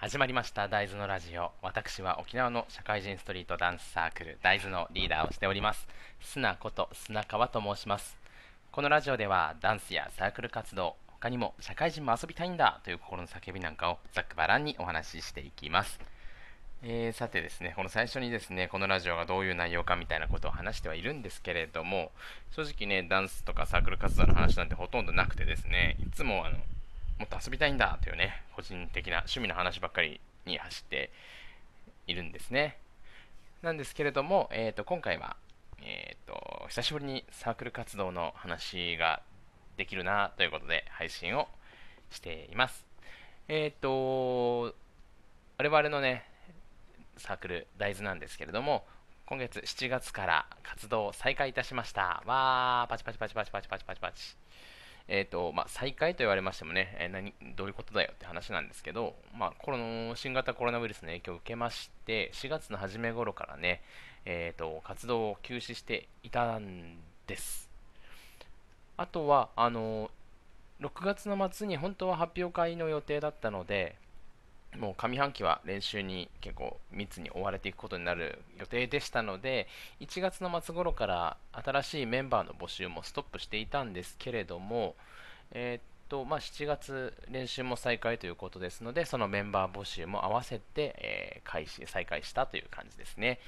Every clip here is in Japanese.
始まりました大豆のラジオ。私は沖縄の社会人ストリートダンスサークル大豆のリーダーをしております。砂こと砂川と申します。このラジオではダンスやサークル活動他にも社会人も遊びたいんだという心の叫びなんかをざっくばらんにお話ししていきます。えー、さてですね、この最初にですね、このラジオがどういう内容かみたいなことを話してはいるんですけれども、正直ね、ダンスとかサークル活動の話なんてほとんどなくてですね、いつもあの、もっと遊びたいんだというね、個人的な趣味の話ばっかりに走っているんですね。なんですけれども、えー、と今回は、えー、と久しぶりにサークル活動の話ができるなということで配信をしています。えっ、ー、と、我々のね、サークル大豆なんですけれども、今月7月から活動を再開いたしました。わー、パチパチパチパチパチパチパチパチ。えーとまあ、再開と言われましてもね、えー、何どういうことだよって話なんですけど、まあ、コロの新型コロナウイルスの影響を受けまして、4月の初め頃からね、えーと、活動を休止していたんです。あとは、あの6月の末に本当は発表会の予定だったので、もう上半期は練習に結構密に追われていくことになる予定でしたので1月の末頃から新しいメンバーの募集もストップしていたんですけれども、え、っとまあ、7月練習も再開ということですのでそのメンバー募集も合わせて、えー、開始再開したという感じですね。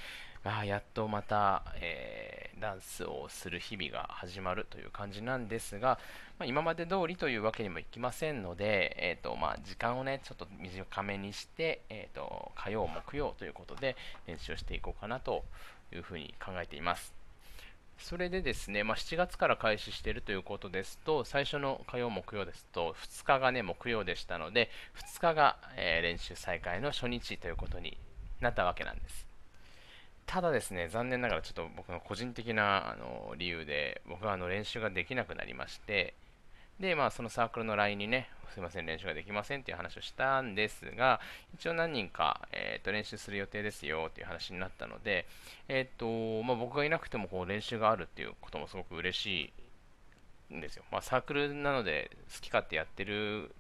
まあ、やっとまた、えー、ダンスをする日々が始まるという感じなんですが、まあ、今まで通りというわけにもいきませんので、えーとまあ、時間をねちょっと短めにして、えーと、火曜、木曜ということで練習をしていこうかなというふうに考えています。それでですね、まあ、7月から開始しているということですと、最初の火曜、木曜ですと、2日がね、木曜でしたので、2日が、えー、練習再開の初日ということになったわけなんです。ただですね、残念ながらちょっと僕の個人的なあの理由で、僕はあの練習ができなくなりまして、で、まあ、そのサークルの LINE にね、すいません、練習ができませんっていう話をしたんですが、一応何人か、えー、と練習する予定ですよっていう話になったので、えーとまあ、僕がいなくてもこう練習があるっていうこともすごく嬉しいんですよ。まあ、サークルなので好き勝手やってる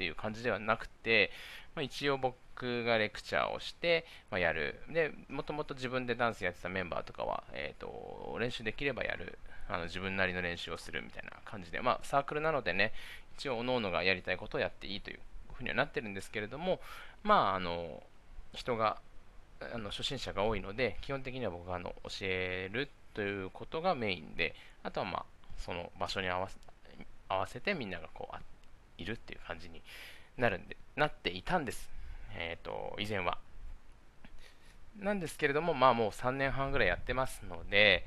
っていう感じではなくて、まあ、一応僕がレクチャーをして、まあ、やる。で、もともと自分でダンスやってたメンバーとかは、えーと、練習できればやる。あの自分なりの練習をするみたいな感じで、まあ、サークルなのでね、一応、各々がやりたいことをやっていいというふうにはなってるんですけれども、まあ、あの人があの初心者が多いので、基本的には僕があの教えるということがメインで、あとはまあその場所に合わせ合わせてみんながこういるっていう感じになるんでなっていたんです。えっ、ー、と、以前は。なんですけれども、まあもう3年半ぐらいやってますので、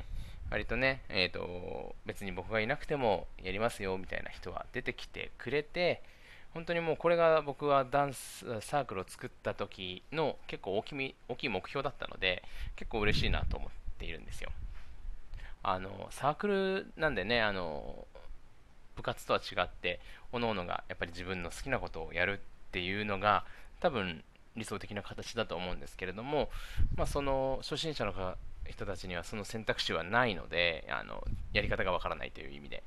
割とね、えっ、ー、と、別に僕がいなくてもやりますよみたいな人は出てきてくれて、本当にもうこれが僕はダンスサークルを作った時の結構大きみ大きい目標だったので、結構嬉しいなと思っているんですよ。あの、サークルなんでね、あの、部活とは違って、各々がやっぱり自分の好きなことをやるっていうのが、多分理想的な形だと思うんですけれども、まあ、その初心者の人たちにはその選択肢はないのであのやり方がわからないという意味で。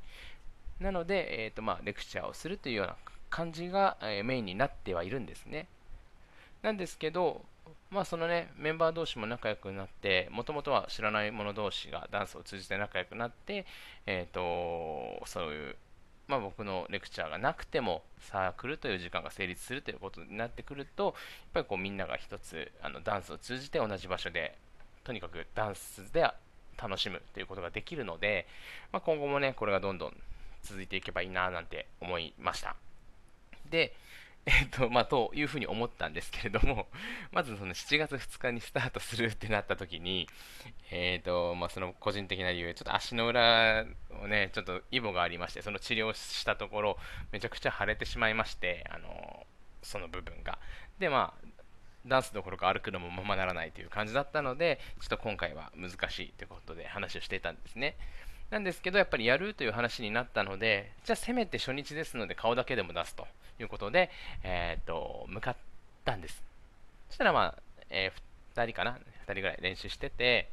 なので、えーとまあ、レクチャーをするというような感じが、えー、メインになってはいるんですね。なんですけど、まあそのね、メンバー同士も仲良くなって、もともとは知らない者同士がダンスを通じて仲良くなって、えっ、ー、と、そういうまあ、僕のレクチャーがなくてもサークルという時間が成立するということになってくるとやっぱりこうみんなが一つあのダンスを通じて同じ場所でとにかくダンスで楽しむということができるので、まあ、今後もねこれがどんどん続いていけばいいななんて思いました。でえっと、まあ、というふうに思ったんですけれども、まずその7月2日にスタートするってなった時に、えっ、と、まあ、その個人的な理由、ちょっと足の裏をね、ちょっとイボがありまして、その治療したところ、めちゃくちゃ腫れてしまいまして、あの、その部分が。で、まあ、ダンスどころか歩くのもままならないという感じだったので、ちょっと今回は難しいということで話をしていたんですね。なんですけど、やっぱりやるという話になったので、じゃあせめて初日ですので顔だけでも出すということで、えっ、と、向かったんです。そしたらまあ、えー、2人かな ?2 人ぐらい練習してて、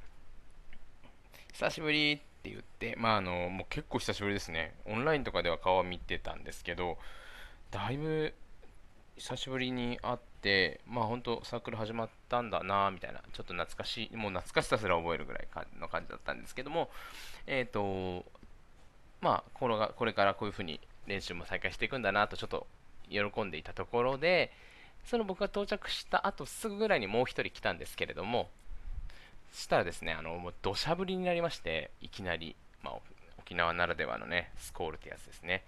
久しぶりって言って、まああの、もう結構久しぶりですね。オンラインとかでは顔を見てたんですけど、だいぶ久しぶりに会って、まあ本当サークル始まったんだなみたいな、ちょっと懐かしい、もう懐かしさすら覚えるぐらいの感じだったんですけども、えっ、ー、と、まあこれがこれからこういうふうに練習も再開していくんだなとちょっと喜んでいたところで、その僕が到着した後すぐぐらいにもう1人来たんですけれども、そしたらですね、あの、もう土砂降りになりまして、いきなり、まあ、沖縄ならではのね、スコールってやつですね。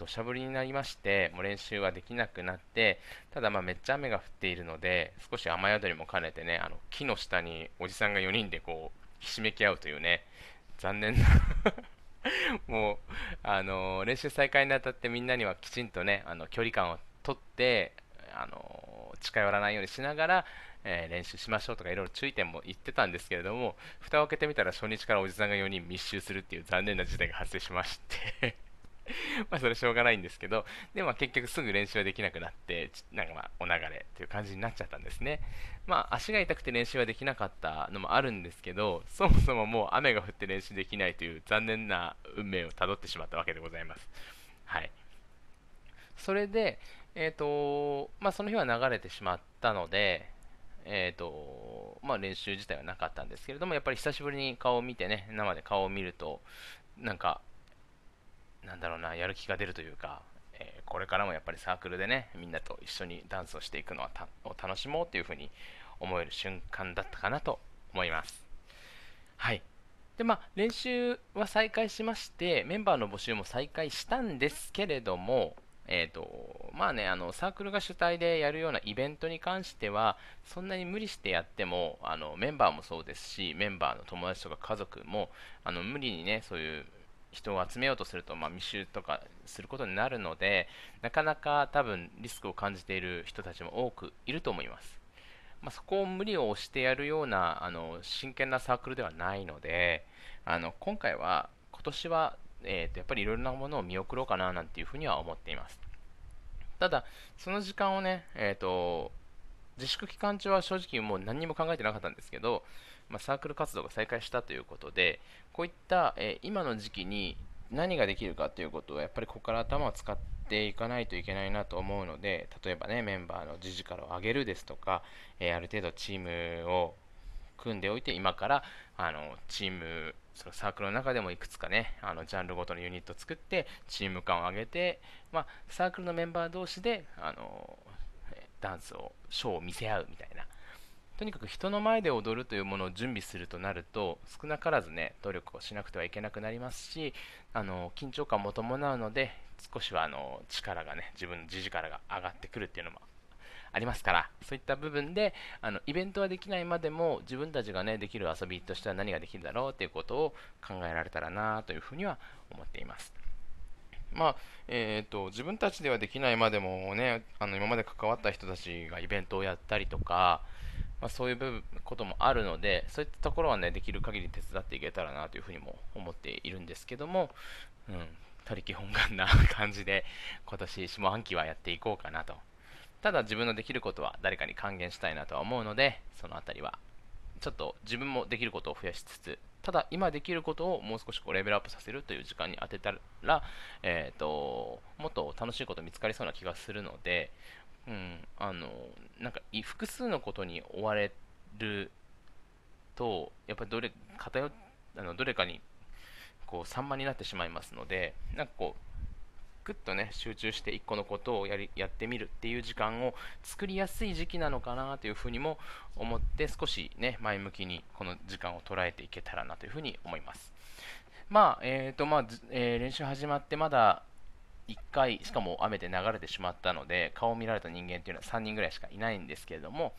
土砂降りになりまして、もう練習はできなくなって、ただまあめっちゃ雨が降っているので、少し雨宿りも兼ねてね、あの木の下におじさんが4人でこう、ひしめき合うというね、残念な もう、あの、練習再開にあたってみんなにはきちんとね、あの距離感をとって、あの、近寄らないようにしながら、えー、練習しましょうとかいろいろ注意点も言ってたんですけれども、蓋を開けてみたら初日からおじさんが4人密集するっていう残念な事態が発生しまして。まあそれしょうがないんですけど、でも結局すぐ練習はできなくなって、なんかまあお流れという感じになっちゃったんですね。まあ足が痛くて練習はできなかったのもあるんですけど、そもそももう雨が降って練習できないという残念な運命をたどってしまったわけでございます。はい。それで、えっ、ー、と、まあその日は流れてしまったので、えーとまあ、練習自体はなかったんですけれども、やっぱり久しぶりに顔を見てね、生で顔を見ると、なんかなんだろうな、やる気が出るというか、えー、これからもやっぱりサークルでね、みんなと一緒にダンスをしていくのはを楽しもうというふうに思える瞬間だったかなと思います。はい。で、まあ、練習は再開しまして、メンバーの募集も再開したんですけれども、えーとまあね、あのサークルが主体でやるようなイベントに関してはそんなに無理してやってもあのメンバーもそうですしメンバーの友達とか家族もあの無理にねそういう人を集めようとすると、まあ、密集とかすることになるのでなかなか多分リスクを感じている人たちも多くいると思います、まあ、そこを無理を押してやるようなあの真剣なサークルではないのであの今回は今年は、えーと、やっぱりいろいろなものを見送ろうかななんていうふうには思っています。ただその時間をね、えーと自粛期間中は正直もう何も考えてなかったんですけどまあ、サークル活動が再開したということで、こういった、え、今の時期に何ができるかということをやっぱりここから頭を使っていかないといけないなと思うので、例えばね、メンバーのジジカルを上げるですとか、え、ある程度チームを組んでおいて、今からあのチーム、そのサークルの中でもいくつかね、あのジャンルごとのユニットを作って、チーム感を上げて、まあ、サークルのメンバー同士であのダンスを、ショーを見せ合うみたいな。とにかく人の前で踊るというものを準備するとなると少なからずね努力をしなくてはいけなくなりますしあの緊張感も伴うので少しはあの力がね自分の自力が上がってくるっていうのもありますからそういった部分であのイベントはできないまでも自分たちがねできる遊びとしては何ができるだろうということを考えられたらなというふうには思っています。まあえーと、自分たちではできないまでもねあの今まで関わった人たちがイベントをやったりとかまあ、そういう部分こともあるので、そういったところはね、できる限り手伝っていけたらなというふうにも思っているんですけども、うん、他力本願な感じで、今年下半期はやっていこうかなと。ただ自分のできることは誰かに還元したいなとは思うので、そのあたりは、ちょっと自分もできることを増やしつつ、ただ今できることをもう少しこうレベルアップさせるという時間に当てたら、えーともっと楽しいこと見つかりそうな気がするので、うん、あのなんか複数のことに追われるとやっぱりどれ偏あのどれかにこう散漫になってしまいますのでなんかこうぐっとね集中して1個のことをやりやってみるっていう時間を作りやすい時期なのかなというふうにも思って少しね前向きにこの時間を捉えていけたらなというふうに思います。まあえーとまあえー、練習始まってまだ1回、しかも雨で流れてしまったので、顔を見られた人間っていうのは3人ぐらいしかいないんですけれども、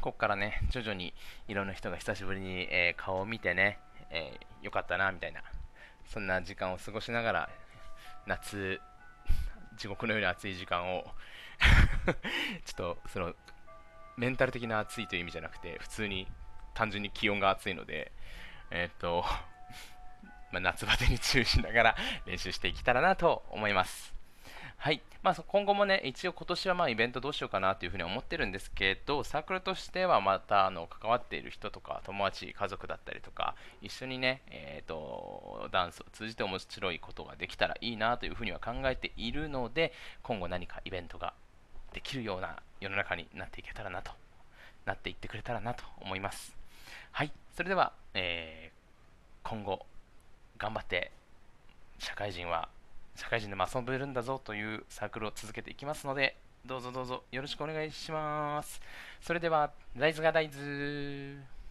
ここからね、徐々にいろんな人が久しぶりに、えー、顔を見てね、えー、よかったな、みたいな、そんな時間を過ごしながら、夏、地獄のように暑い時間を ちょっと、その、メンタル的な暑いという意味じゃなくて、普通に単純に気温が暑いので、えっ、と、まあ、夏バテに注意しながら 練習していけたらなと思います。はい。まあ、今後もね、一応今年はまあイベントどうしようかなというふうに思ってるんですけど、サークルとしてはまたあの関わっている人とか、友達、家族だったりとか、一緒にね、えーと、ダンスを通じて面白いことができたらいいなというふうには考えているので、今後何かイベントができるような世の中になっていけたらなとなっていってくれたらなと思います。はい。それでは、えー、今後頑張って社会人は社会人でも遊べるんだぞというサークルを続けていきますのでどうぞどうぞよろしくお願いします。それでは大豆が大豆。